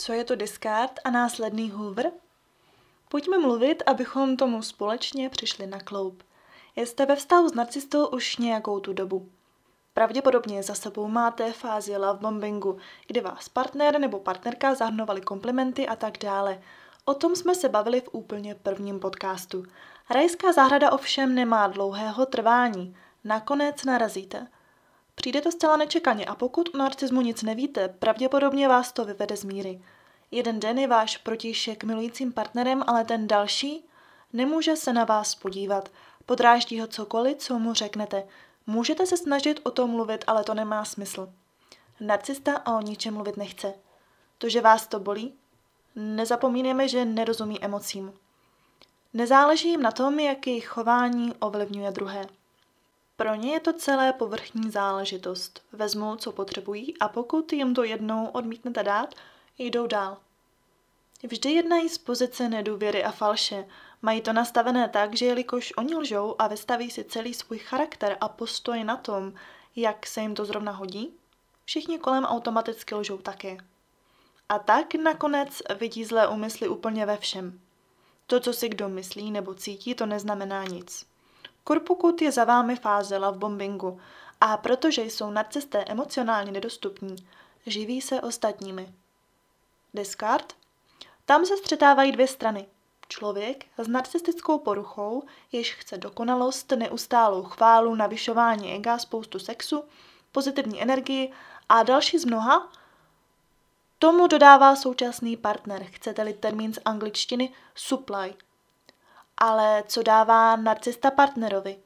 Co je to discard a následný hoover? Pojďme mluvit, abychom tomu společně přišli na kloup. Jste ve vztahu s narcistou už nějakou tu dobu. Pravděpodobně za sebou máte fázi love bombingu, kdy vás partner nebo partnerka zahrnovali komplimenty a tak dále. O tom jsme se bavili v úplně prvním podcastu. Rajská zahrada ovšem nemá dlouhého trvání. Nakonec narazíte. Přijde to zcela nečekaně a pokud o narcismu nic nevíte, pravděpodobně vás to vyvede z míry. Jeden den je váš protišek milujícím partnerem, ale ten další nemůže se na vás podívat. Podráždí ho cokoliv, co mu řeknete. Můžete se snažit o tom mluvit, ale to nemá smysl. Narcista o ničem mluvit nechce. To, že vás to bolí? Nezapomínejme, že nerozumí emocím. Nezáleží jim na tom, jak jejich chování ovlivňuje druhé. Pro ně je to celé povrchní záležitost. Vezmou, co potřebují a pokud jim to jednou odmítnete dát, jdou dál. Vždy jednají z pozice nedůvěry a falše. Mají to nastavené tak, že jelikož oni lžou a vystaví si celý svůj charakter a postoj na tom, jak se jim to zrovna hodí, všichni kolem automaticky lžou také. A tak nakonec vidí zlé úmysly úplně ve všem. To, co si kdo myslí nebo cítí, to neznamená nic. Korpukut je za vámi fáze love bombingu a protože jsou narcisté emocionálně nedostupní, živí se ostatními. Discard? Tam se střetávají dvě strany. Člověk s narcistickou poruchou, jež chce dokonalost, neustálou chválu, navyšování ega, spoustu sexu, pozitivní energii a další z mnoha, tomu dodává současný partner, chcete-li termín z angličtiny supply – ale co dává narcista partnerovi?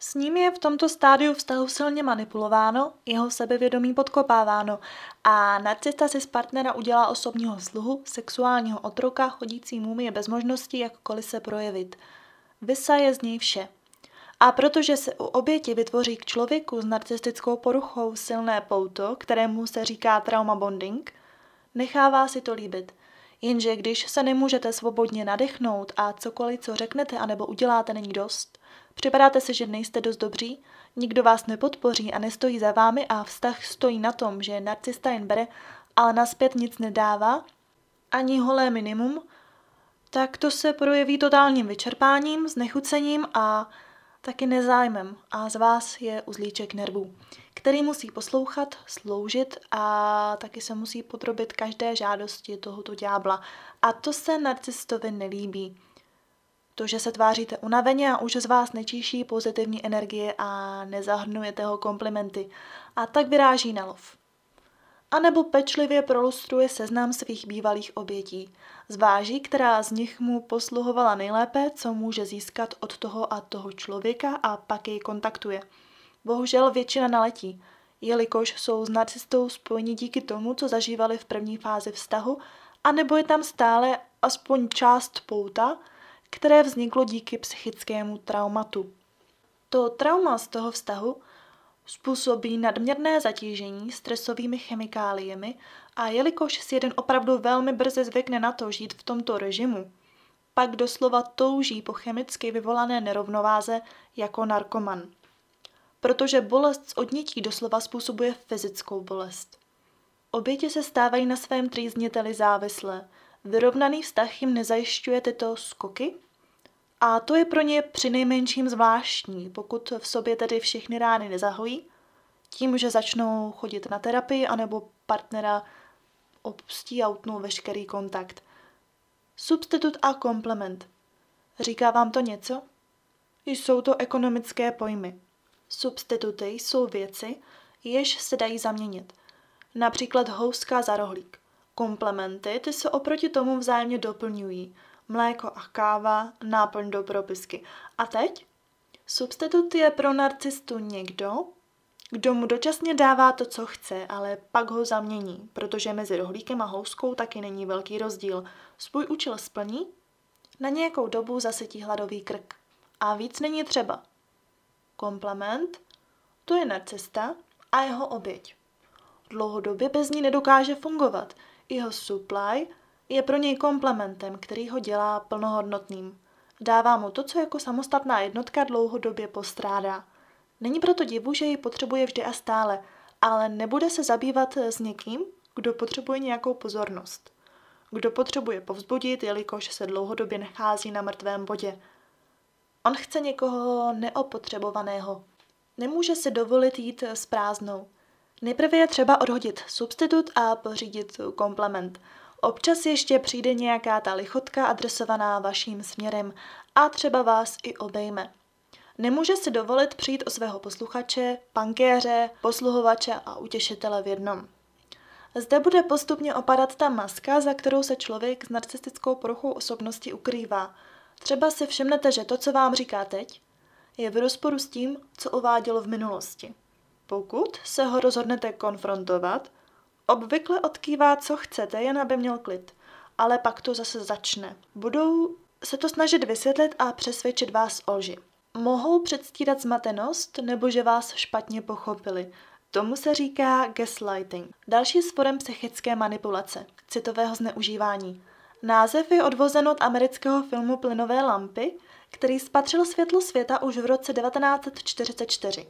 S ním je v tomto stádiu vztahu silně manipulováno, jeho sebevědomí podkopáváno a narcista si z partnera udělá osobního sluhu, sexuálního otroka, chodící mumie bez možnosti jakkoliv se projevit. Vysaje z něj vše. A protože se u oběti vytvoří k člověku s narcistickou poruchou silné pouto, kterému se říká trauma bonding, nechává si to líbit – Jenže když se nemůžete svobodně nadechnout a cokoliv, co řeknete anebo uděláte, není dost, připadáte si, že nejste dost dobří, nikdo vás nepodpoří a nestojí za vámi a vztah stojí na tom, že narcista jen bere, ale naspět nic nedává, ani holé minimum, tak to se projeví totálním vyčerpáním, znechucením a taky nezájmem a z vás je uzlíček nervů který musí poslouchat, sloužit a taky se musí podrobit každé žádosti tohoto ďábla. A to se narcistovi nelíbí. To, že se tváříte unaveně a už z vás nečíší pozitivní energie a nezahrnujete ho komplimenty. A tak vyráží na lov. A nebo pečlivě prolustruje seznam svých bývalých obětí. Zváží, která z nich mu posluhovala nejlépe, co může získat od toho a toho člověka a pak jej kontaktuje – Bohužel většina naletí, jelikož jsou s narcistou spojeni díky tomu, co zažívali v první fázi vztahu, anebo je tam stále aspoň část pouta, které vzniklo díky psychickému traumatu. To trauma z toho vztahu způsobí nadměrné zatížení stresovými chemikáliemi a jelikož si jeden opravdu velmi brzy zvykne na to žít v tomto režimu, pak doslova touží po chemicky vyvolané nerovnováze jako narkoman protože bolest z odnětí doslova způsobuje fyzickou bolest. Oběti se stávají na svém trýzniteli závislé. Vyrovnaný vztah jim nezajišťuje tyto skoky a to je pro ně přinejmenším zvláštní, pokud v sobě tedy všechny rány nezahojí, tím, že začnou chodit na terapii anebo partnera opustí a utnou veškerý kontakt. Substitut a komplement. Říká vám to něco? Jsou to ekonomické pojmy. Substituty jsou věci, jež se dají zaměnit. Například houska za rohlík. Komplementy ty se oproti tomu vzájemně doplňují. Mléko a káva, náplň do propisky. A teď? Substitut je pro narcistu někdo, kdo mu dočasně dává to, co chce, ale pak ho zamění, protože mezi rohlíkem a houskou taky není velký rozdíl. Svůj účel splní, na nějakou dobu zasytí hladový krk. A víc není třeba. Komplement, to je narcista a jeho oběť. Dlouhodobě bez ní nedokáže fungovat. Jeho supply je pro něj komplementem, který ho dělá plnohodnotným. Dává mu to, co jako samostatná jednotka dlouhodobě postrádá. Není proto divu, že ji potřebuje vždy a stále, ale nebude se zabývat s někým, kdo potřebuje nějakou pozornost. Kdo potřebuje povzbudit, jelikož se dlouhodobě nachází na mrtvém bodě. On chce někoho neopotřebovaného. Nemůže si dovolit jít s prázdnou. Nejprve je třeba odhodit substitut a pořídit komplement. Občas ještě přijde nějaká ta lichotka adresovaná vaším směrem a třeba vás i obejme. Nemůže si dovolit přijít o svého posluchače, pankéře, posluhovače a utěšitele v jednom. Zde bude postupně opadat ta maska, za kterou se člověk s narcistickou poruchou osobnosti ukrývá. Třeba si všimnete, že to, co vám říká teď, je v rozporu s tím, co uváděl v minulosti. Pokud se ho rozhodnete konfrontovat, obvykle odkývá, co chcete, jen aby měl klid. Ale pak to zase začne. Budou se to snažit vysvětlit a přesvědčit vás o lži. Mohou předstírat zmatenost nebo že vás špatně pochopili. Tomu se říká gaslighting. Další z forem psychické manipulace, citového zneužívání. Název je odvozen od amerického filmu Plynové lampy, který spatřil světlo světa už v roce 1944.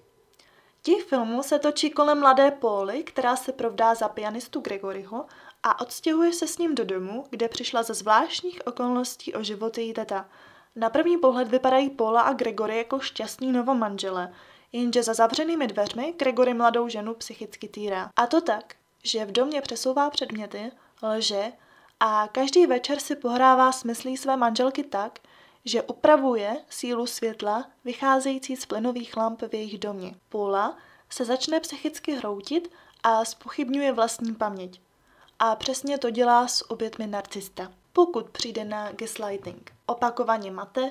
Těch filmů se točí kolem mladé Póly, která se provdá za pianistu Gregoryho a odstěhuje se s ním do domu, kde přišla ze zvláštních okolností o život její teta. Na první pohled vypadají Paula a Gregory jako šťastní novomanžele, jenže za zavřenými dveřmi Gregory mladou ženu psychicky týrá. A to tak, že v domě přesouvá předměty, lže a každý večer si pohrává s myslí své manželky tak, že upravuje sílu světla vycházející z plynových lamp v jejich domě. Paula se začne psychicky hroutit a spochybňuje vlastní paměť. A přesně to dělá s obětmi narcista. Pokud přijde na gaslighting, opakovaně mate,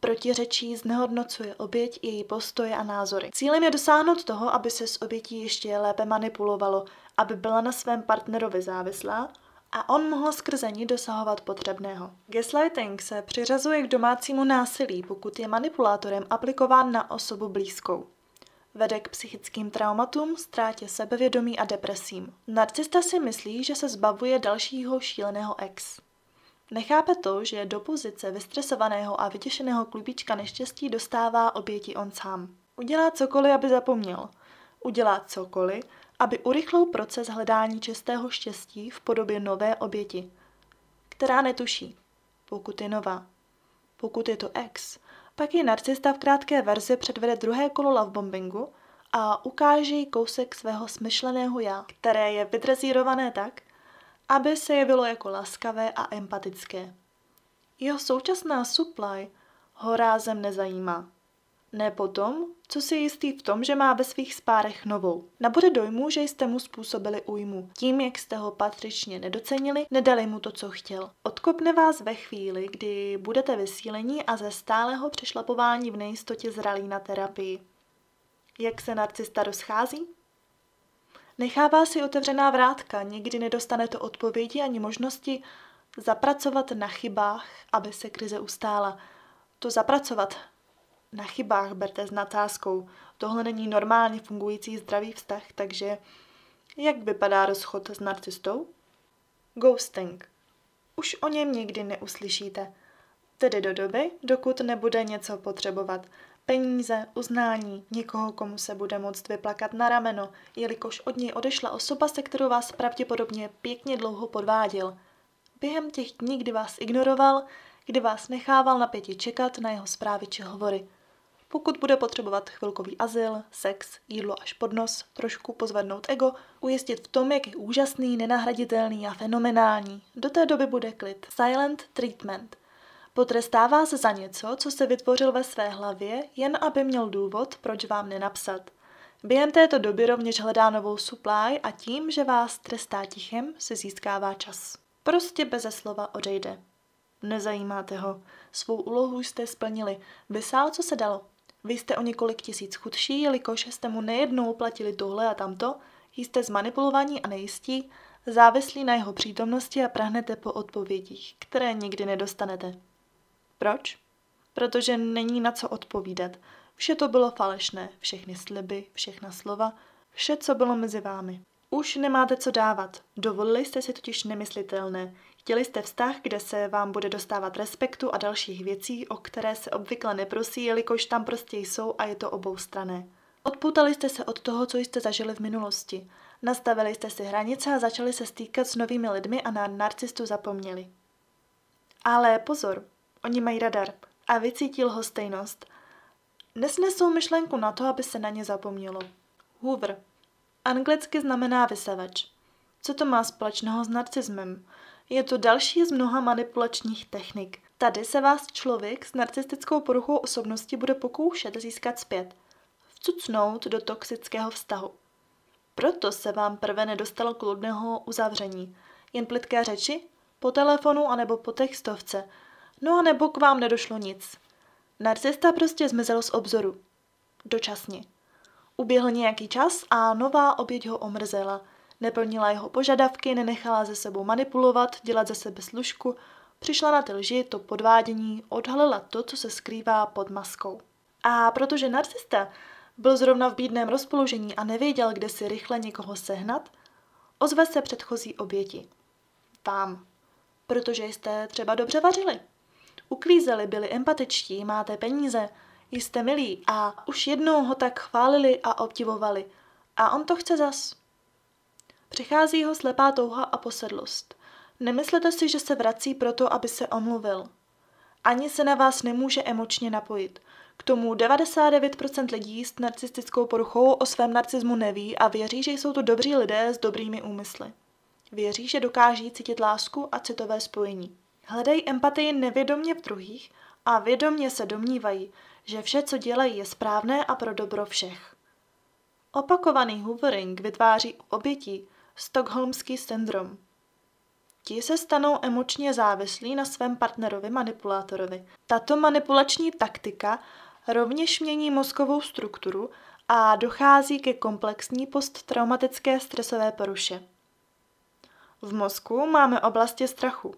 protiřečí, znehodnocuje oběť, její postoje a názory. Cílem je dosáhnout toho, aby se s obětí ještě lépe manipulovalo, aby byla na svém partnerovi závislá a on mohl skrze ní dosahovat potřebného. Gaslighting se přiřazuje k domácímu násilí, pokud je manipulátorem aplikován na osobu blízkou. Vede k psychickým traumatům, ztrátě sebevědomí a depresím. Narcista si myslí, že se zbavuje dalšího šíleného ex. Nechápe to, že do pozice vystresovaného a vytěšeného klubička neštěstí dostává oběti on sám. Udělá cokoliv, aby zapomněl. Udělá cokoliv, aby urychlil proces hledání čistého štěstí v podobě nové oběti, která netuší, pokud je nová. Pokud je to ex, pak je narcista v krátké verzi předvede druhé kolo lovebombingu a ukáže jí kousek svého smyšleného já, které je vydrezírované tak, aby se jevilo jako laskavé a empatické. Jeho současná supply ho rázem nezajímá. Ne potom, co si jistý v tom, že má ve svých spárech novou. Nabude dojmu, že jste mu způsobili újmu. Tím, jak jste ho patřičně nedocenili, nedali mu to, co chtěl. Odkopne vás ve chvíli, kdy budete vysílení a ze stálého přešlapování v nejistotě zralí na terapii. Jak se narcista rozchází? Nechává si otevřená vrátka, nikdy nedostanete odpovědi ani možnosti zapracovat na chybách, aby se krize ustála. To zapracovat na chybách berte s nadsázkou. Tohle není normálně fungující zdravý vztah, takže jak vypadá rozchod s narcistou? Ghosting. Už o něm nikdy neuslyšíte. Tedy do doby, dokud nebude něco potřebovat. Peníze, uznání, někoho, komu se bude moct vyplakat na rameno, jelikož od něj odešla osoba, se kterou vás pravděpodobně pěkně dlouho podváděl. Během těch dní, kdy vás ignoroval, kdy vás nechával na pěti čekat na jeho zprávy či hovory. Pokud bude potřebovat chvilkový azyl, sex, jídlo až pod nos, trošku pozvednout ego, ujistit v tom, jak je úžasný, nenahraditelný a fenomenální. Do té doby bude klid. Silent treatment. Potrestá vás za něco, co se vytvořil ve své hlavě, jen aby měl důvod, proč vám nenapsat. Během této doby rovněž hledá novou supply a tím, že vás trestá tichem, si získává čas. Prostě beze slova odejde. Nezajímáte ho. Svou úlohu jste splnili. Vysál, co se dalo. Vy jste o několik tisíc chudší, jelikož jste mu nejednou platili tohle a tamto, jste zmanipulovaní a nejistí, závislí na jeho přítomnosti a prahnete po odpovědích, které nikdy nedostanete. Proč? Protože není na co odpovídat. Vše to bylo falešné, všechny sliby, všechna slova, vše, co bylo mezi vámi. Už nemáte co dávat. Dovolili jste si totiž nemyslitelné. Chtěli jste vztah, kde se vám bude dostávat respektu a dalších věcí, o které se obvykle neprosí, jelikož tam prostě jsou a je to obou strané. Odpoutali jste se od toho, co jste zažili v minulosti. Nastavili jste si hranice a začali se stýkat s novými lidmi a na narcistu zapomněli. Ale pozor, oni mají radar a vycítí lhostejnost. Nesnesou myšlenku na to, aby se na ně zapomnělo. Hoover. Anglicky znamená vysavač. Co to má společného s narcismem? Je to další z mnoha manipulačních technik. Tady se vás člověk s narcistickou poruchou osobnosti bude pokoušet získat zpět, vcucnout do toxického vztahu. Proto se vám prvé nedostalo kludného uzavření. Jen plitké řeči? Po telefonu anebo po textovce. No a nebo k vám nedošlo nic. Narcista prostě zmizel z obzoru. Dočasně. Uběhl nějaký čas a nová oběť ho omrzela. Neplnila jeho požadavky, nenechala ze sebou manipulovat, dělat ze sebe služku, přišla na ty lži, to podvádění, odhalila to, co se skrývá pod maskou. A protože narcista byl zrovna v bídném rozpoložení a nevěděl, kde si rychle někoho sehnat, ozve se předchozí oběti. Vám. Protože jste třeba dobře vařili. Uklízeli, byli empatičtí, máte peníze, jste milí a už jednou ho tak chválili a obdivovali. A on to chce zas. Přichází ho slepá touha a posedlost. Nemyslete si, že se vrací proto, aby se omluvil. Ani se na vás nemůže emočně napojit. K tomu 99% lidí s narcistickou poruchou o svém narcismu neví a věří, že jsou to dobří lidé s dobrými úmysly. Věří, že dokáží cítit lásku a citové spojení. Hledají empatii nevědomně v druhých a vědomně se domnívají, že vše, co dělají, je správné a pro dobro všech. Opakovaný hoovering vytváří obětí stokholmský syndrom. Ti se stanou emočně závislí na svém partnerovi manipulátorovi. Tato manipulační taktika rovněž mění mozkovou strukturu a dochází ke komplexní posttraumatické stresové poruše. V mozku máme oblasti strachu.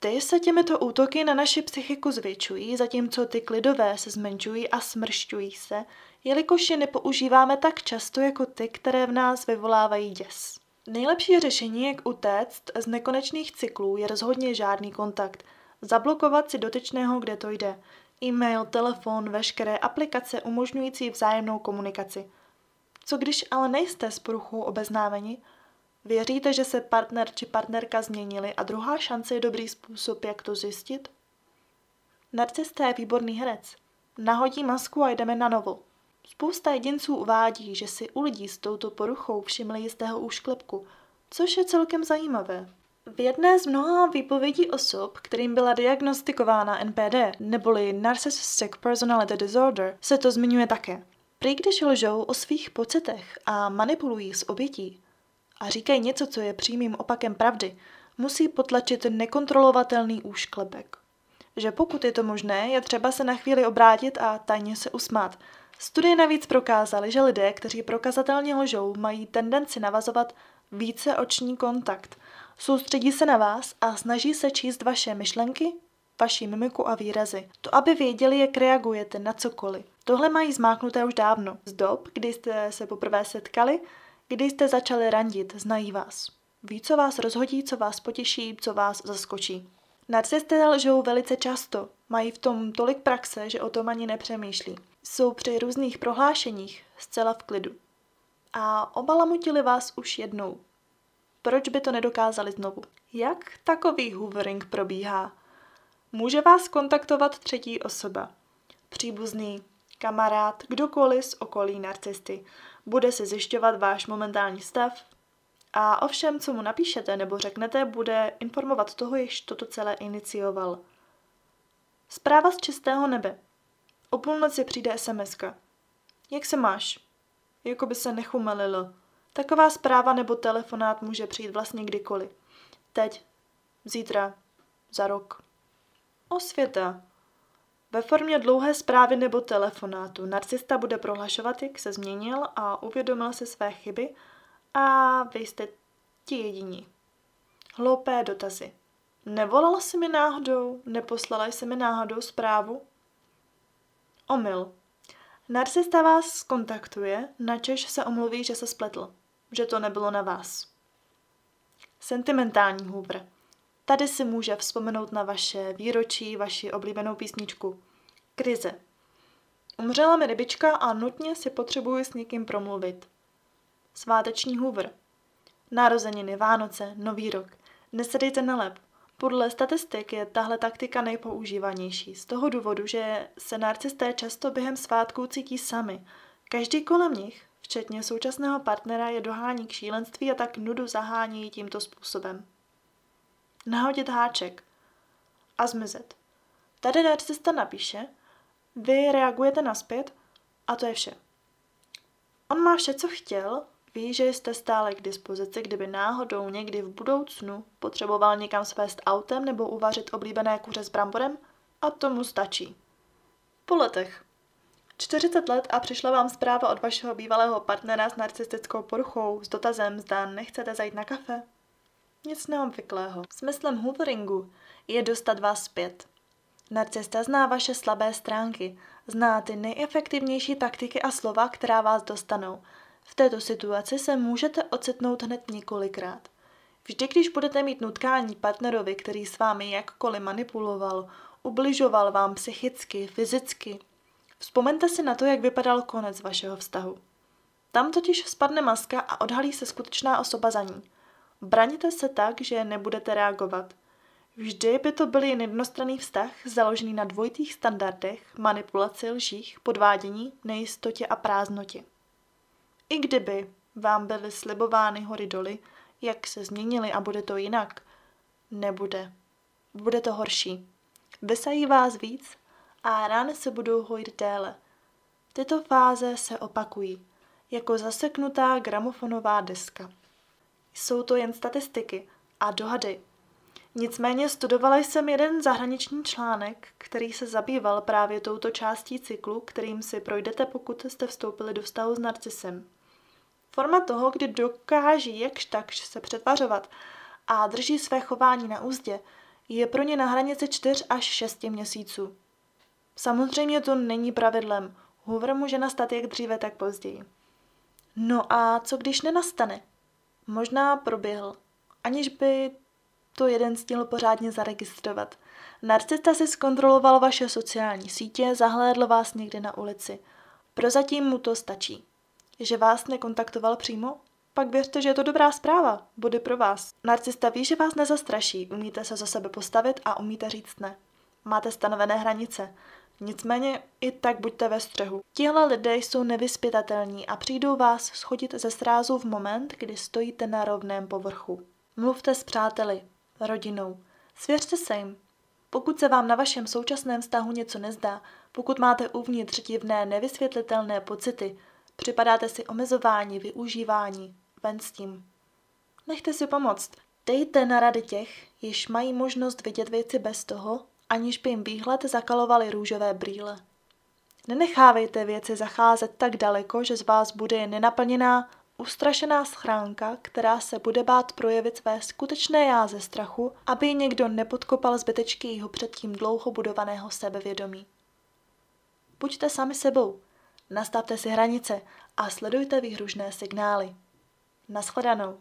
Ty se těmito útoky na naši psychiku zvětšují, zatímco ty klidové se zmenšují a smršťují se, jelikož je nepoužíváme tak často jako ty, které v nás vyvolávají děs. Nejlepší řešení, jak utéct z nekonečných cyklů, je rozhodně žádný kontakt. Zablokovat si dotyčného, kde to jde. E-mail, telefon, veškeré aplikace umožňující vzájemnou komunikaci. Co když ale nejste s poruchou obeznámeni? Věříte, že se partner či partnerka změnili a druhá šance je dobrý způsob, jak to zjistit? Narcista je výborný herec. Nahodí masku a jdeme na novo. Spousta jedinců uvádí, že si u lidí s touto poruchou všimli jistého úšklepku, což je celkem zajímavé. V jedné z mnoha výpovědí osob, kterým byla diagnostikována NPD, neboli Narcissistic Personality Disorder, se to zmiňuje také. Prý když lžou o svých pocitech a manipulují s obětí a říkají něco, co je přímým opakem pravdy, musí potlačit nekontrolovatelný úšklepek. Že pokud je to možné, je třeba se na chvíli obrátit a tajně se usmát – Studie navíc prokázaly, že lidé, kteří prokazatelně lžou, mají tendenci navazovat více oční kontakt. Soustředí se na vás a snaží se číst vaše myšlenky, vaši mimiku a výrazy. To, aby věděli, jak reagujete na cokoliv. Tohle mají zmáknuté už dávno. Z dob, kdy jste se poprvé setkali, kdy jste začali randit, znají vás. Ví, co vás rozhodí, co vás potěší, co vás zaskočí. Narcisté lžou velice často, mají v tom tolik praxe, že o tom ani nepřemýšlí jsou při různých prohlášeních zcela v klidu. A obalamutili vás už jednou. Proč by to nedokázali znovu? Jak takový hoovering probíhá? Může vás kontaktovat třetí osoba. Příbuzný, kamarád, kdokoliv z okolí narcisty. Bude si zjišťovat váš momentální stav a o všem, co mu napíšete nebo řeknete, bude informovat toho, jež toto celé inicioval. Zpráva z čistého nebe. O půlnoci přijde sms Jak se máš? Jako by se nechumelilo. Taková zpráva nebo telefonát může přijít vlastně kdykoliv. Teď, zítra, za rok. Osvěta. Ve formě dlouhé zprávy nebo telefonátu narcista bude prohlašovat, jak se změnil a uvědomil si své chyby a vy jste ti jediní. Hloupé dotazy. Nevolala jsi mi náhodou? Neposlala jsi mi náhodou zprávu? Omyl. Narcista vás skontaktuje, načež se omluví, že se spletl, že to nebylo na vás. Sentimentální hůbr. Tady si může vzpomenout na vaše výročí, vaši oblíbenou písničku. Krize. Umřela mi rybička a nutně si potřebuji s někým promluvit. Sváteční hůvr. Narozeniny, Vánoce, Nový rok. Nesedejte na lep. Podle statistik je tahle taktika nejpoužívanější z toho důvodu, že se narcisté často během svátků cítí sami. Každý kolem nich, včetně současného partnera, je dohání k šílenství a tak nudu zahání tímto způsobem. Nahodit háček a zmizet. Tady narcista napíše, vy reagujete naspět a to je vše. On má vše, co chtěl, ví, že jste stále k dispozici, kdyby náhodou někdy v budoucnu potřeboval někam svést autem nebo uvařit oblíbené kuře s bramborem a tomu stačí. Po letech. 40 let a přišla vám zpráva od vašeho bývalého partnera s narcistickou poruchou s dotazem, zda nechcete zajít na kafe? Nic neobvyklého. Smyslem hooveringu je dostat vás zpět. Narcista zná vaše slabé stránky, zná ty nejefektivnější taktiky a slova, která vás dostanou. V této situaci se můžete ocitnout hned několikrát. Vždy, když budete mít nutkání partnerovi, který s vámi jakkoliv manipuloval, ubližoval vám psychicky, fyzicky, vzpomeňte si na to, jak vypadal konec vašeho vztahu. Tam totiž spadne maska a odhalí se skutečná osoba za ní. Braníte se tak, že nebudete reagovat – Vždy by to byl jen jednostranný vztah, založený na dvojitých standardech, manipulaci, lžích, podvádění, nejistotě a prázdnotě. I kdyby vám byly slibovány hory doly, jak se změnily a bude to jinak, nebude. Bude to horší. Vysají vás víc a rány se budou hojit déle. Tyto fáze se opakují, jako zaseknutá gramofonová deska. Jsou to jen statistiky a dohady Nicméně studovala jsem jeden zahraniční článek, který se zabýval právě touto částí cyklu, kterým si projdete, pokud jste vstoupili do vztahu s narcisem. Forma toho, kdy dokáží jakž takž se přetvařovat a drží své chování na úzdě, je pro ně na hranici 4 až 6 měsíců. Samozřejmě to není pravidlem. Hoover může nastat jak dříve, tak později. No a co když nenastane? Možná proběhl, aniž by to jeden stěl pořádně zaregistrovat. Narcista si zkontroloval vaše sociální sítě, zahlédl vás někde na ulici. Prozatím mu to stačí. Že vás nekontaktoval přímo? Pak věřte, že je to dobrá zpráva. Body pro vás. Narcista ví, že vás nezastraší, umíte se za sebe postavit a umíte říct ne. Máte stanovené hranice. Nicméně i tak buďte ve střehu. Tihle lidé jsou nevyspětatelní a přijdou vás schodit ze srázu v moment, kdy stojíte na rovném povrchu. Mluvte s přáteli, rodinou. Svěřte se jim. Pokud se vám na vašem současném vztahu něco nezdá, pokud máte uvnitř divné, nevysvětlitelné pocity, připadáte si omezování, využívání, ven s tím. Nechte si pomoct. Dejte na rady těch, již mají možnost vidět věci bez toho, aniž by jim výhled zakalovaly růžové brýle. Nenechávejte věci zacházet tak daleko, že z vás bude jen nenaplněná, ustrašená schránka, která se bude bát projevit své skutečné já ze strachu, aby ji někdo nepodkopal zbytečky jeho předtím dlouho budovaného sebevědomí. Buďte sami sebou, nastavte si hranice a sledujte výhružné signály. Naschledanou.